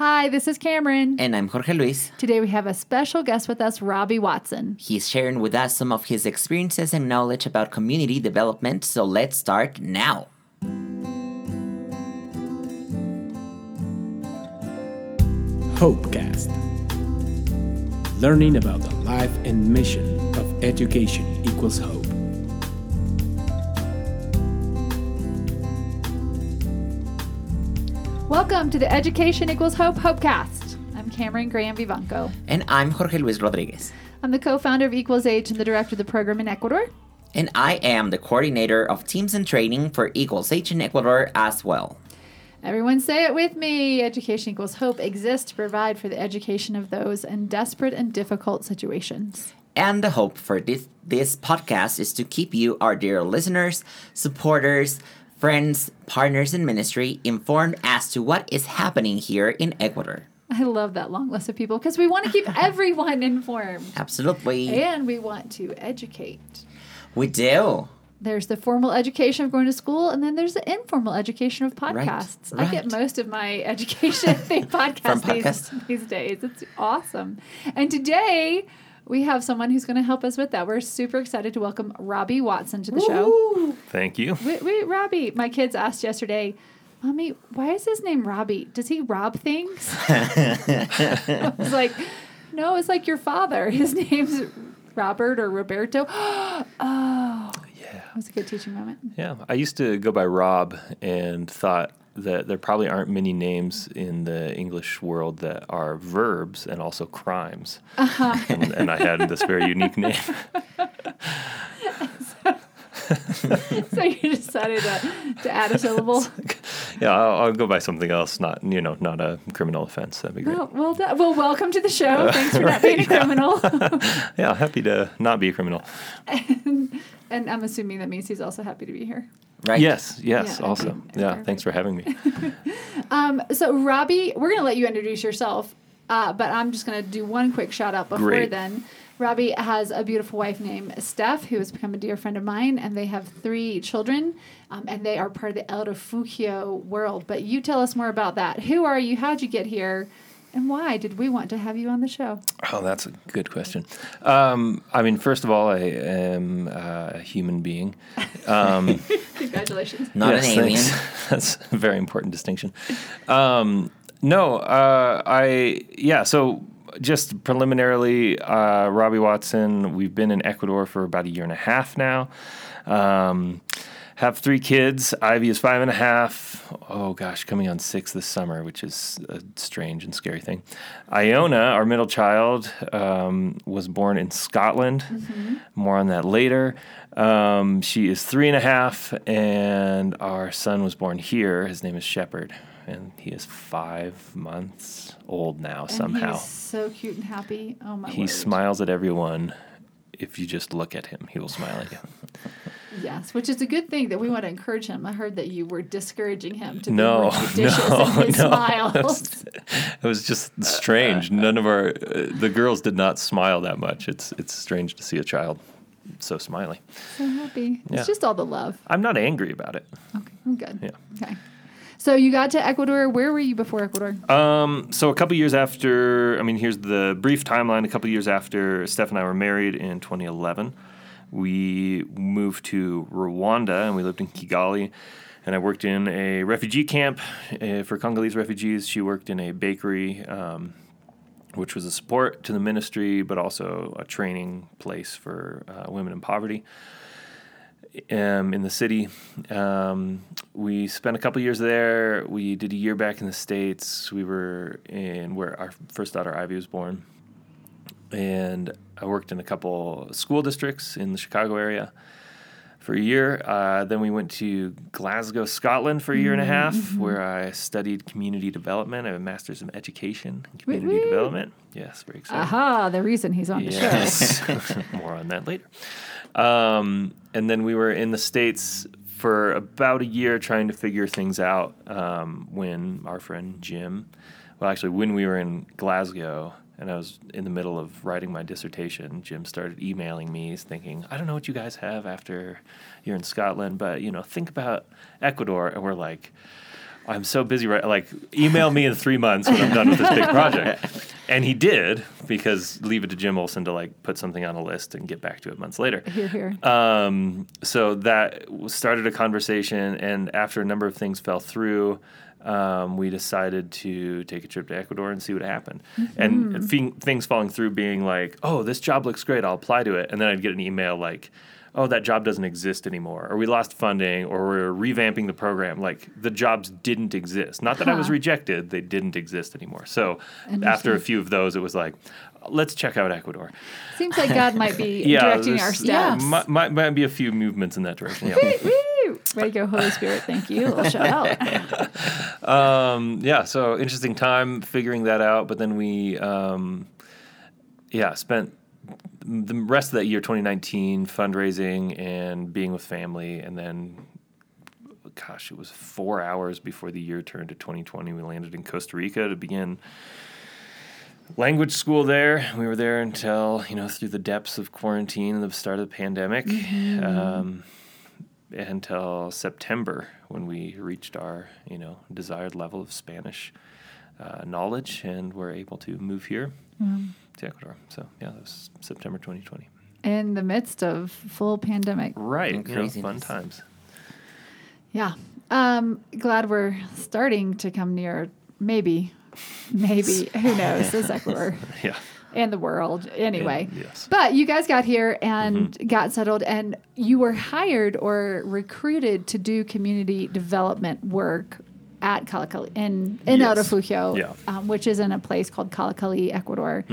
Hi, this is Cameron. And I'm Jorge Luis. Today we have a special guest with us, Robbie Watson. He's sharing with us some of his experiences and knowledge about community development, so let's start now. Hopecast. Learning about the life and mission of education equals hope. Welcome to the Education Equals Hope Hopecast. I'm Cameron Graham Vivanco. And I'm Jorge Luis Rodriguez. I'm the co-founder of Equals Age and the director of the program in Ecuador. And I am the coordinator of teams and training for Equals Age in Ecuador as well. Everyone say it with me. Education Equals Hope exists to provide for the education of those in desperate and difficult situations. And the hope for this, this podcast is to keep you, our dear listeners, supporters, friends, partners in ministry informed as to what is happening here in Ecuador. I love that long list of people because we want to keep everyone informed. Absolutely. And we want to educate. We do. There's the formal education of going to school, and then there's the informal education of podcasts. Right, I get most of my education through podcasts, these, podcasts. these days. It's awesome. And today we have someone who's going to help us with that. We're super excited to welcome Robbie Watson to the show. Thank you. Wait, wait, Robbie. My kids asked yesterday, Mommy, why is his name Robbie? Does he rob things? I was like, No, it's like your father. His name's Robert or Roberto. oh, Yeah. that was a good teaching moment. Yeah. I used to go by Rob and thought that there probably aren't many names in the English world that are verbs and also crimes. Uh-huh. And, and I had this very unique name. so you decided to, to add a syllable. Yeah, I'll, I'll go by something else, not you know, not a criminal offense. That'd be great. Well, well, that- well, welcome to the show. Thanks for not being a criminal. Yeah, happy to not be a criminal. and I'm assuming that means he's also happy to be here. Right? Yes, yes, Yeah, also. okay. Yeah, Perfect. thanks for having me. Um, so Robbie, we're gonna let you introduce yourself, uh, but I'm just gonna do one quick shout out before Great. then. Robbie has a beautiful wife named Steph, who has become a dear friend of mine, and they have three children, um, and they are part of the El Refugio world. But you tell us more about that. Who are you? How'd you get here? And why did we want to have you on the show? Oh, that's a good question. Um, I mean, first of all, I am uh, a human being. Um, Congratulations. Not Yes, an alien. That's a very important distinction. Um, no, uh, I yeah. So just preliminarily, uh, Robbie Watson. We've been in Ecuador for about a year and a half now. Have three kids. Ivy is five and a half. Oh gosh, coming on six this summer, which is a strange and scary thing. Iona, our middle child, um, was born in Scotland. More on that later. Um, she is three and a half, and our son was born here. His name is Shepherd, and he is five months old now. And somehow, he's so cute and happy. Oh my he word. smiles at everyone. If you just look at him, he will smile at you. Yes, which is a good thing that we want to encourage him. I heard that you were discouraging him to No, be more no, in his no. smiles. It was just strange. None of our uh, the girls did not smile that much. It's it's strange to see a child so smiley. so happy. Yeah. It's just all the love. I'm not angry about it. Okay, I'm good. Yeah. Okay. So you got to Ecuador. Where were you before Ecuador? Um, so a couple years after, I mean, here's the brief timeline. A couple years after Steph and I were married in 2011, we moved to Rwanda and we lived in Kigali. And I worked in a refugee camp uh, for Congolese refugees. She worked in a bakery, um, which was a support to the ministry, but also a training place for uh, women in poverty um, in the city. Um, we spent a couple years there. We did a year back in the States. We were in where our first daughter Ivy was born. And I worked in a couple school districts in the Chicago area for a year. Uh, then we went to Glasgow, Scotland for a year and a half, where I studied community development. I have a master's in education and community development. Yes, very exciting. Aha, the reason he's on the show. Yes. More on that later. Um, and then we were in the States for about a year trying to figure things out um, when our friend Jim, well, actually, when we were in Glasgow and I was in the middle of writing my dissertation, Jim started emailing me thinking, I don't know what you guys have after you're in Scotland, but, you know, think about Ecuador. And we're like, I'm so busy right like email me in three months when I'm done with this big project. And he did because leave it to Jim Olson to like put something on a list and get back to it months later. Here, here. Um, so that started a conversation, and after a number of things fell through, um, we decided to take a trip to Ecuador and see what happened. And thing things falling through being like, oh, this job looks great, I'll apply to it. And then I'd get an email like, oh, that job doesn't exist anymore, or we lost funding, or we're revamping the program. Like the jobs didn't exist. Not that I was rejected, they didn't exist anymore. So after a few of those, it was like, let's check out Ecuador. Seems like God might be Yeah, directing our steps. Might, might, might be a few movements in that direction. Yeah. Way to go, Holy Spirit. Thank you. Little shout out. um, yeah. So interesting time figuring that out. But then we, um, yeah, spent the rest of that year, 2019, fundraising and being with family. And then, gosh, it was four hours before the year turned to 2020. We landed in Costa Rica to begin language school there. We were there until, you know, through the depths of quarantine and the start of the pandemic. Um, until September when we reached our, you know, desired level of Spanish uh, knowledge and were able to move here to Ecuador. So yeah, that was September 2020. In the midst of full pandemic. Right, And you know, fun times. Yeah. Um, glad we're starting to come near, maybe, maybe, who knows, this Ecuador Yeah. and the world anyway. And- yes. But you guys got here and got settled, and you were hired or recruited to do community development work at Calacali in in Yes. El Refugio, Yeah. um, which is in a place called Calacali, Ecuador.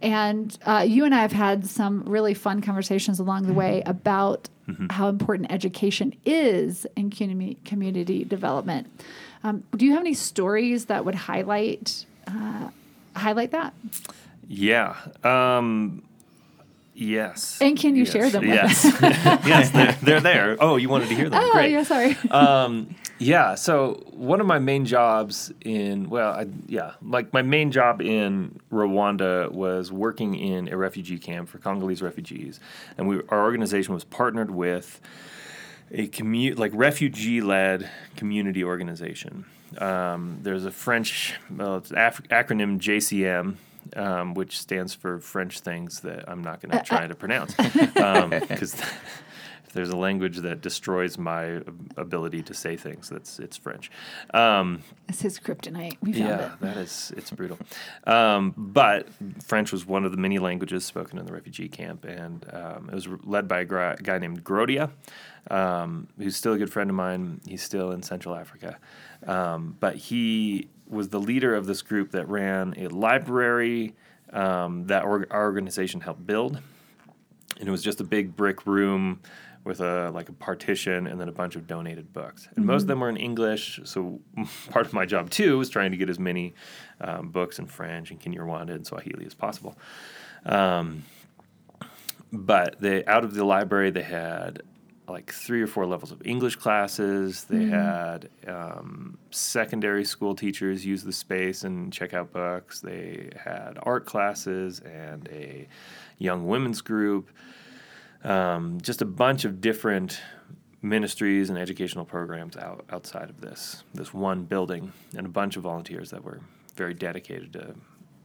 And uh, you and I have had some really fun conversations along the way about how important education is in community community development. Um, do you have any stories that would highlight uh, highlight that? Yeah. Um, yes. And can you Yes. share them with Yes. yes, they're, they're there. Oh, you wanted to hear them? Oh, Great. yeah, sorry. um, yeah. So one of my main jobs in well, I, yeah, like my main job in Rwanda was working in a refugee camp for Congolese refugees, and we our organization was partnered with a commu- like refugee-led community organization. Um, there's a French well, af- acronym JCM. Um, which stands for French things that I'm not going to try to pronounce, because if there's a language that destroys my ability to say things, that's it's French. Um, It's his kryptonite. We found yeah, it. that is it's brutal. Um, but French was one of the many languages spoken in the refugee camp, and um, it was led by a gra- guy named Grodia, um, who's still a good friend of mine. He's still in Central Africa, um, but he was the leader of this group that ran a library um, that our organization helped build. And it was just a big brick room with a like a partition and then a bunch of donated books. And most of them were in english so part of my job too was trying to get as many um, books in french and kinyarwanda and swahili as possible. Um, but they out of the library they had like three or four levels of english classes. They had um, secondary school teachers use the space and check out books. They had art classes and a young women's group. Um, just a bunch of different ministries and educational programs out, outside of this this one building and a bunch of volunteers that were very dedicated to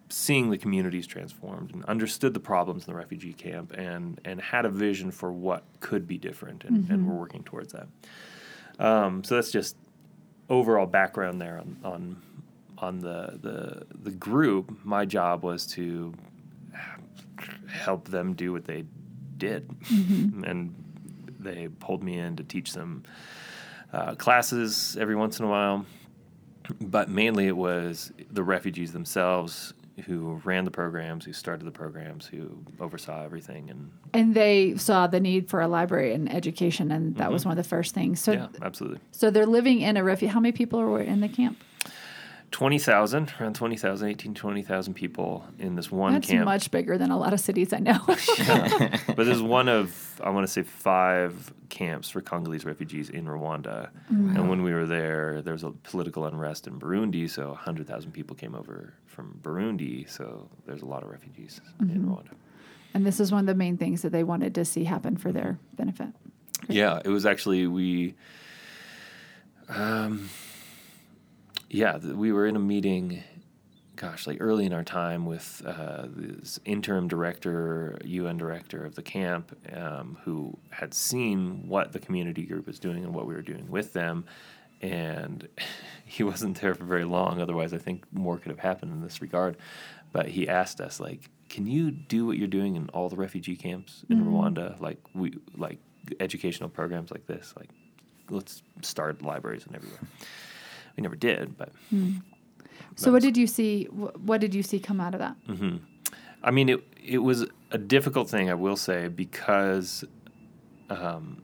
seeing the communities transformed and understood the problems in the refugee camp and and had a vision for what could be different and, and we're working towards that. Um, so that's just overall background there on on, on the, the the group. My job was to help them do what they did. And they pulled me in to teach them uh, classes every once in a while. But mainly it was the refugees themselves who ran the programs, who started the programs, who oversaw everything, and And they saw the need for a library and education, and that was mm-hmm. one of the first things. So, yeah, absolutely. so they're living in a refuge. How many people were in the camp? 20,000, around 20,000, 18, 20,000 people in this one That's camp. much bigger than a lot of cities I know. but this is one of, I want to say, five camps for Congolese refugees in Rwanda. Mm. And when we were there, there was a political unrest in Burundi, so 100,000 people came over from Burundi. So there's a lot of refugees in mm-hmm. Rwanda. and this is one of the main things that they wanted to see happen for their mm-hmm. benefit. Yeah, it was actually we. Um, yeah, we were in a meeting, gosh, like early in our time with uh, this interim director, UN director of the camp, um, who had seen what the community group was doing and what we were doing with them. And he wasn't there for very long. Otherwise, I think more could have happened in this regard. But he asked us, like, can you do what you're doing in all the refugee camps in Rwanda? Like we like educational programs like this. Like, let's start libraries and everywhere. We never did, but So what did you see? What did you see come out of that? I mean, it it was a difficult thing, I will say, because um,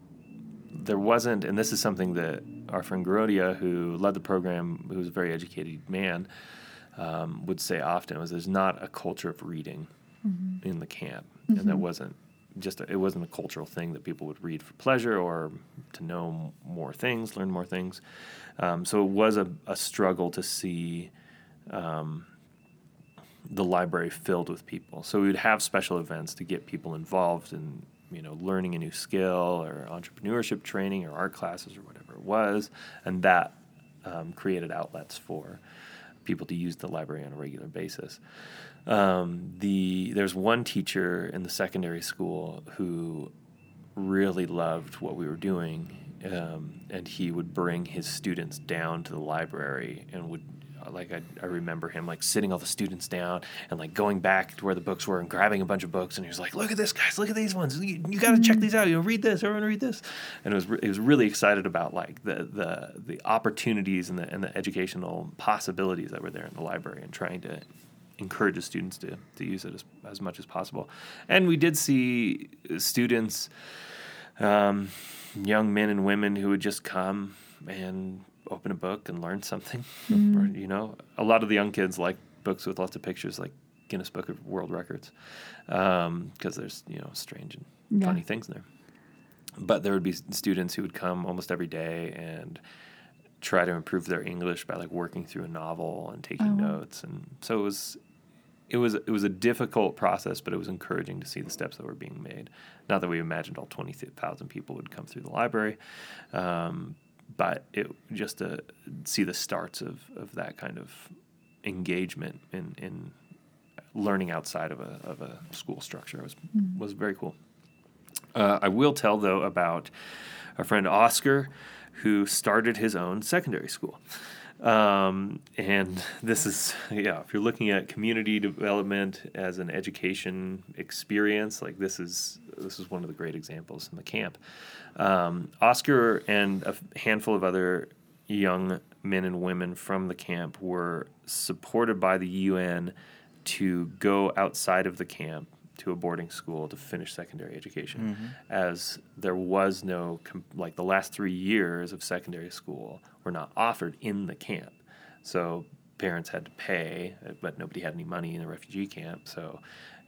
there wasn't, and this is something that our friend Garodia, who led the program, who was a very educated man, um, would say often was there's not a culture of reading in the camp, and that wasn't just a, it wasn't a cultural thing that people would read for pleasure or to know m- more things, learn more things. Um, so it was a, a struggle to see the library filled with people. So we would have special events to get people involved in, you know, learning a new skill or entrepreneurship training or art classes or whatever it was, and that um, created outlets for people to use the library on a regular basis. Um, the there's one teacher in the secondary school who really loved what we were doing, um, and he would bring his students down to the library and would like I, I remember him like sitting all the students down and like going back to where the books were and grabbing a bunch of books and he was like look at this guys look at these ones. You, you got to check these out. You know read this everyone read this. And it was he was really excited about like the the the opportunities and the and the educational possibilities that were there in the library and trying to encourage the students to, to use it as, as much as possible. And we did see students um, young men and women who would just come and open a book and learn something. Or, you know, a lot of the young kids like books with lots of pictures, like Guinness Book of World Records, because there's you know strange and Yeah. funny things in there. But there would be students who would come almost every day and try to improve their English by like working through a novel and taking Oh, notes, and so it was it was it was a difficult process, but it was encouraging to see the steps that were being made. Not that we imagined all twenty thousand people would come through the library, um, but it just to see the starts of, of that kind of engagement in, in learning outside of a of a school structure was was very cool. Uh, I will tell though about our friend Oscar, who started his own secondary school. Um, and this is, yeah, if you're looking at community development as an education experience, like this is this is one of the great examples in the camp. Um, Oscar and a handful of other young men and women from the camp were supported by the UN to go outside of the camp to a boarding school to finish secondary education, mm-hmm. as there was no like the last three years of secondary school were not offered in the camp, so parents had to pay, but nobody had any money in the refugee camp, so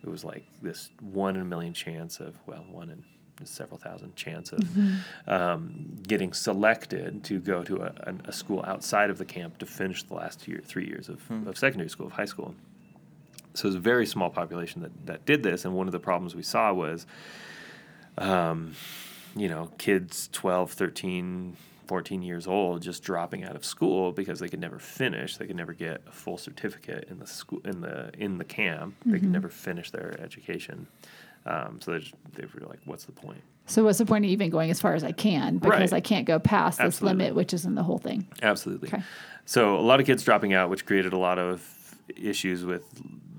it was like this one in a million chance of well, one in several thousand chance of mm-hmm. um, getting selected to go to a, a, a school outside of the camp to finish the last year, three years of, hmm. of secondary school, of high school. So it was a very small population that, that did this. And one of the problems we saw was, um, you know, kids 12, 13, 14 years old just dropping out of school because they could never finish. They could never get a full certificate in the school in the in the camp. They could never finish their education. Um, so they, just, they were like, "What's the point?" So what's the point of even going as far as I can because Right. I can't go past this Absolutely. limit, which isn't the whole thing. Absolutely. Okay. So a lot of kids dropping out, which created a lot of issues with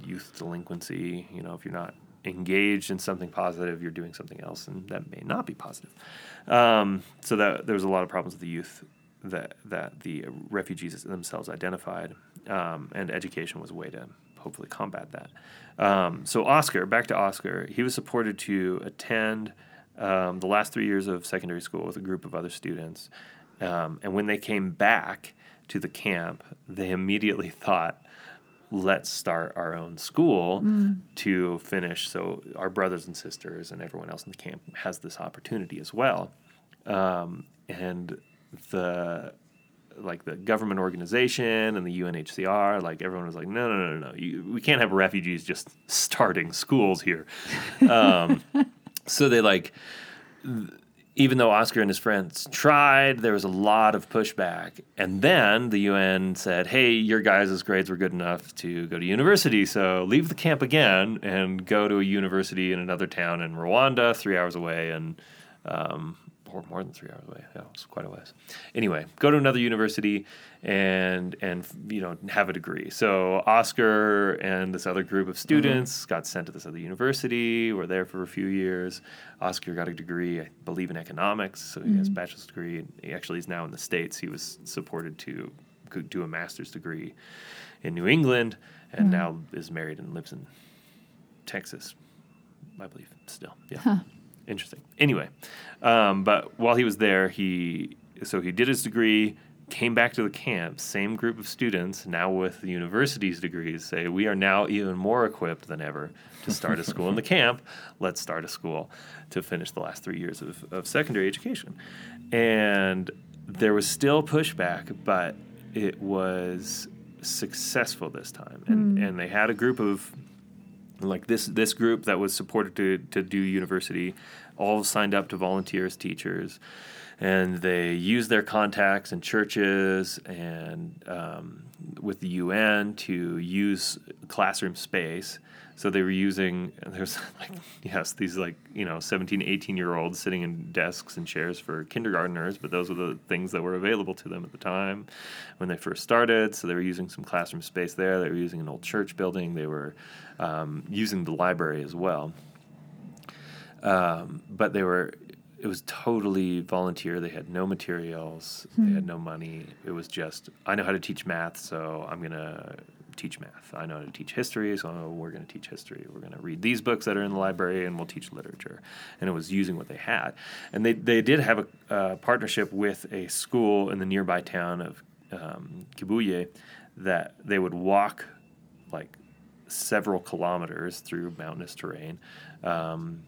youth delinquency. You know, if you're not engaged in something positive, you're doing something else, and that may not be positive. Um, so that there was a lot of problems with the youth that that the refugees themselves identified, um, and education was a way to hopefully combat that. Um, so Oscar, back to Oscar, he was supported to attend um, the last three years of secondary school with a group of other students. Um, and when they came back to the camp, they immediately thought, let's start our own school to finish. So our brothers and sisters and everyone else in the camp has this opportunity as well. Um, and the like the government organization and the UNHCR, like everyone was like, no, no, no, no, no. You, we can't have refugees just starting schools here. Um, so they like even though Oscar and his friends tried, there was a lot of pushback. And then the UN said, hey, your guys' grades were good enough to go to university, so leave the camp again and go to a university in another town in Rwanda, three hours away, and um, or more than three hours away. Yeah, it's quite a ways. Anyway, go to another university and and you know have a degree. So Oscar and this other group of students Mm-hmm. got sent to this other university. Were there for a few years. Oscar got a degree, I believe, in economics. So he has a bachelor's degree. He actually is now in the states. He was supported to do a master's degree in New England, and now is married and lives in Texas, I believe. Still, yeah. Interesting. Anyway, um, but while he was there, he so he did his degree, came back to the camp, same group of students, now with the university's degrees, say we are now even more equipped than ever to start a school in the camp. Let's start a school to finish the last three years of, of secondary education, and there was still pushback, but it was successful this time, and and they had a group of like this this group that was supported to to do university all signed up to volunteer as teachers. And they used their contacts in churches and um, with the UN to use classroom space so they were using there's like yes these like you know 17 18 year olds sitting in desks and chairs for kindergarteners but those were the things that were available to them at the time when they first started. So they were using some classroom space there. They were using an old church building. They were um, using the library as well. Um, but they were it was totally volunteer. They had no materials. They had no money. It was just i know how to teach math so i'm going to teach math. I know how to teach history so we're going to teach history. We're going to read these books that are in the library and we'll teach literature. And it was using what they had. And they, they did have a uh, partnership with a school in the nearby town of um, kibuye that they would walk like several kilometers through mountainous terrain um,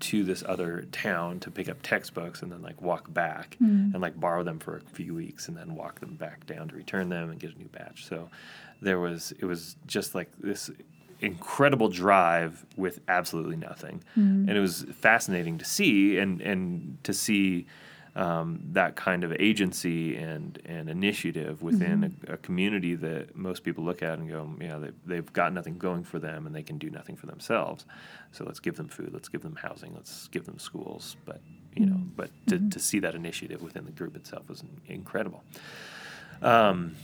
to this other town to pick up textbooks and then like walk back mm. and like borrow them for a few weeks and then walk them back down to return them and get a new batch. So there was it was just like this incredible drive with absolutely nothing, mm. and it was fascinating to see and and to see. Um, that kind of agency and, and initiative within a, a community that most people look at and go, yeah, they, they've got nothing going for them and they can do nothing for themselves. So let's give them food, let's give them housing, let's give them schools. But you know, but to, to see that initiative within the group itself was incredible. Um,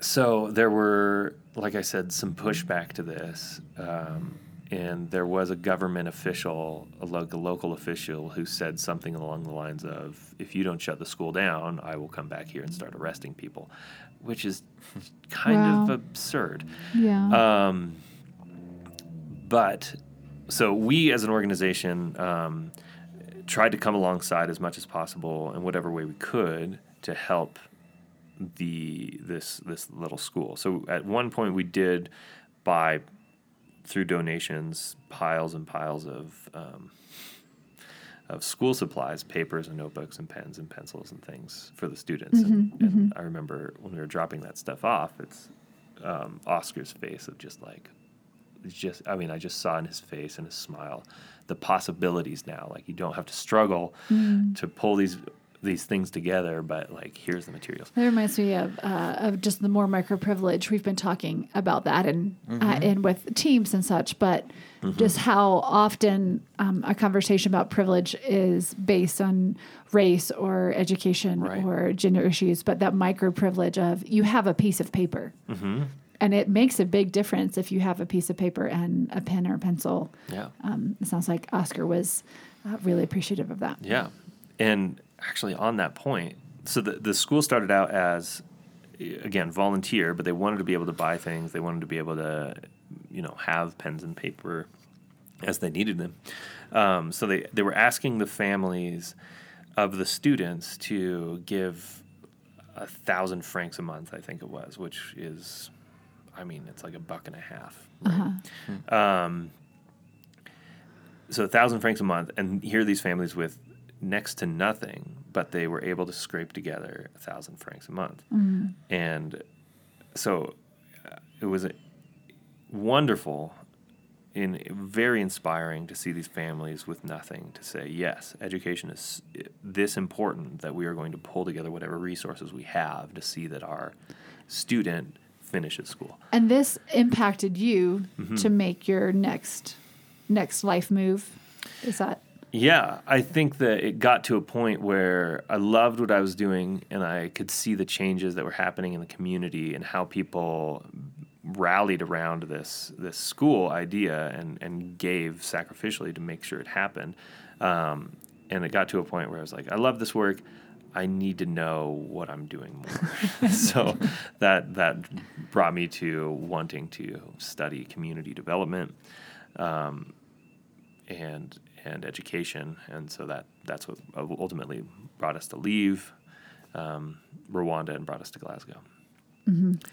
so there were, like I said, some pushback to this. Um, and there was a government official, a, lo- a local official, who said something along the lines of, "If you don't shut the school down, I will come back here and start arresting people," which is kind of absurd. Yeah. Um, but so we as an organization um, tried to come alongside as much as possible in whatever way we could to help the this this little school. So at one point we did buy through donations piles and piles of um, of school supplies, papers and notebooks and pens and pencils and things for the students. and, and I remember when we were dropping that stuff off, it's um, Oscar's face of just like, it's just I mean, I just saw in his face and his smile the possibilities now. Like you don't have to struggle to pull these these things together, but like here's the materials. That reminds me of uh, of just the more micro privilege. We've been talking about that and uh, and with teams and such, but just how often um, a conversation about privilege is based on race or education Right. or gender issues, but that micro privilege of you have a piece of paper. And it makes a big difference if you have a piece of paper and a pen or a pencil. Yeah. Um, it sounds like Oscar was uh, really appreciative of that. Yeah, and actually on that point, so the the school started out as again volunteer, but they wanted to be able to buy things. They wanted to be able to, you know, have pens and paper as they needed them. Um, so they they were asking the families of the students to give a thousand francs a month, I think it was, which is, I mean, it's like a buck and a half. Right? Um, so a thousand francs a month, and here are these families with next to nothing, but they were able to scrape together a thousand francs a month, and so uh, it was uh, wonderful and very inspiring to see these families with nothing to say yes education is this important that we are going to pull together whatever resources we have to see that our student finishes school And this impacted you Mm-hmm. to make your next next life move. Is that Yeah, I think that it got to a point where I loved what I was doing and I could see the changes that were happening in the community and how people rallied around this this school idea and, and gave sacrificially to make sure it happened. Um, and it got to a point where I was like, I love this work. I need to know what I'm doing more. so that that brought me to wanting to study community development um, and and education, and so that that's what ultimately brought us to leave um, Rwanda and brought us to Glasgow.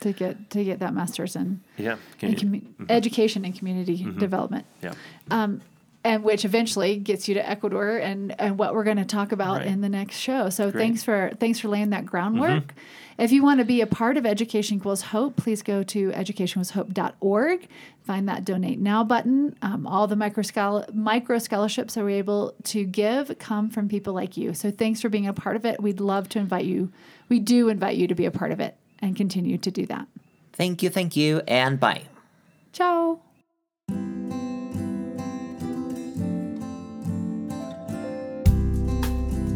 to get to get that master's in, Yeah, in can you- commu- education and community development? yeah, um, and which eventually gets you to Ecuador and, and what we're going to talk about Right. in the next show. So Great. Mm-hmm. thanks for thanks for laying that groundwork. If you want to be a part of Education Equals Hope, please go to educationequalshope.org. Find that donate now button. Um, all the micro, schol- micro scholarships that we're able to give come from people like you. So thanks for being a part of it. We'd love to invite you. We do invite you to be a part of it and continue to do that. Thank you, thank you, and bye. Ciao.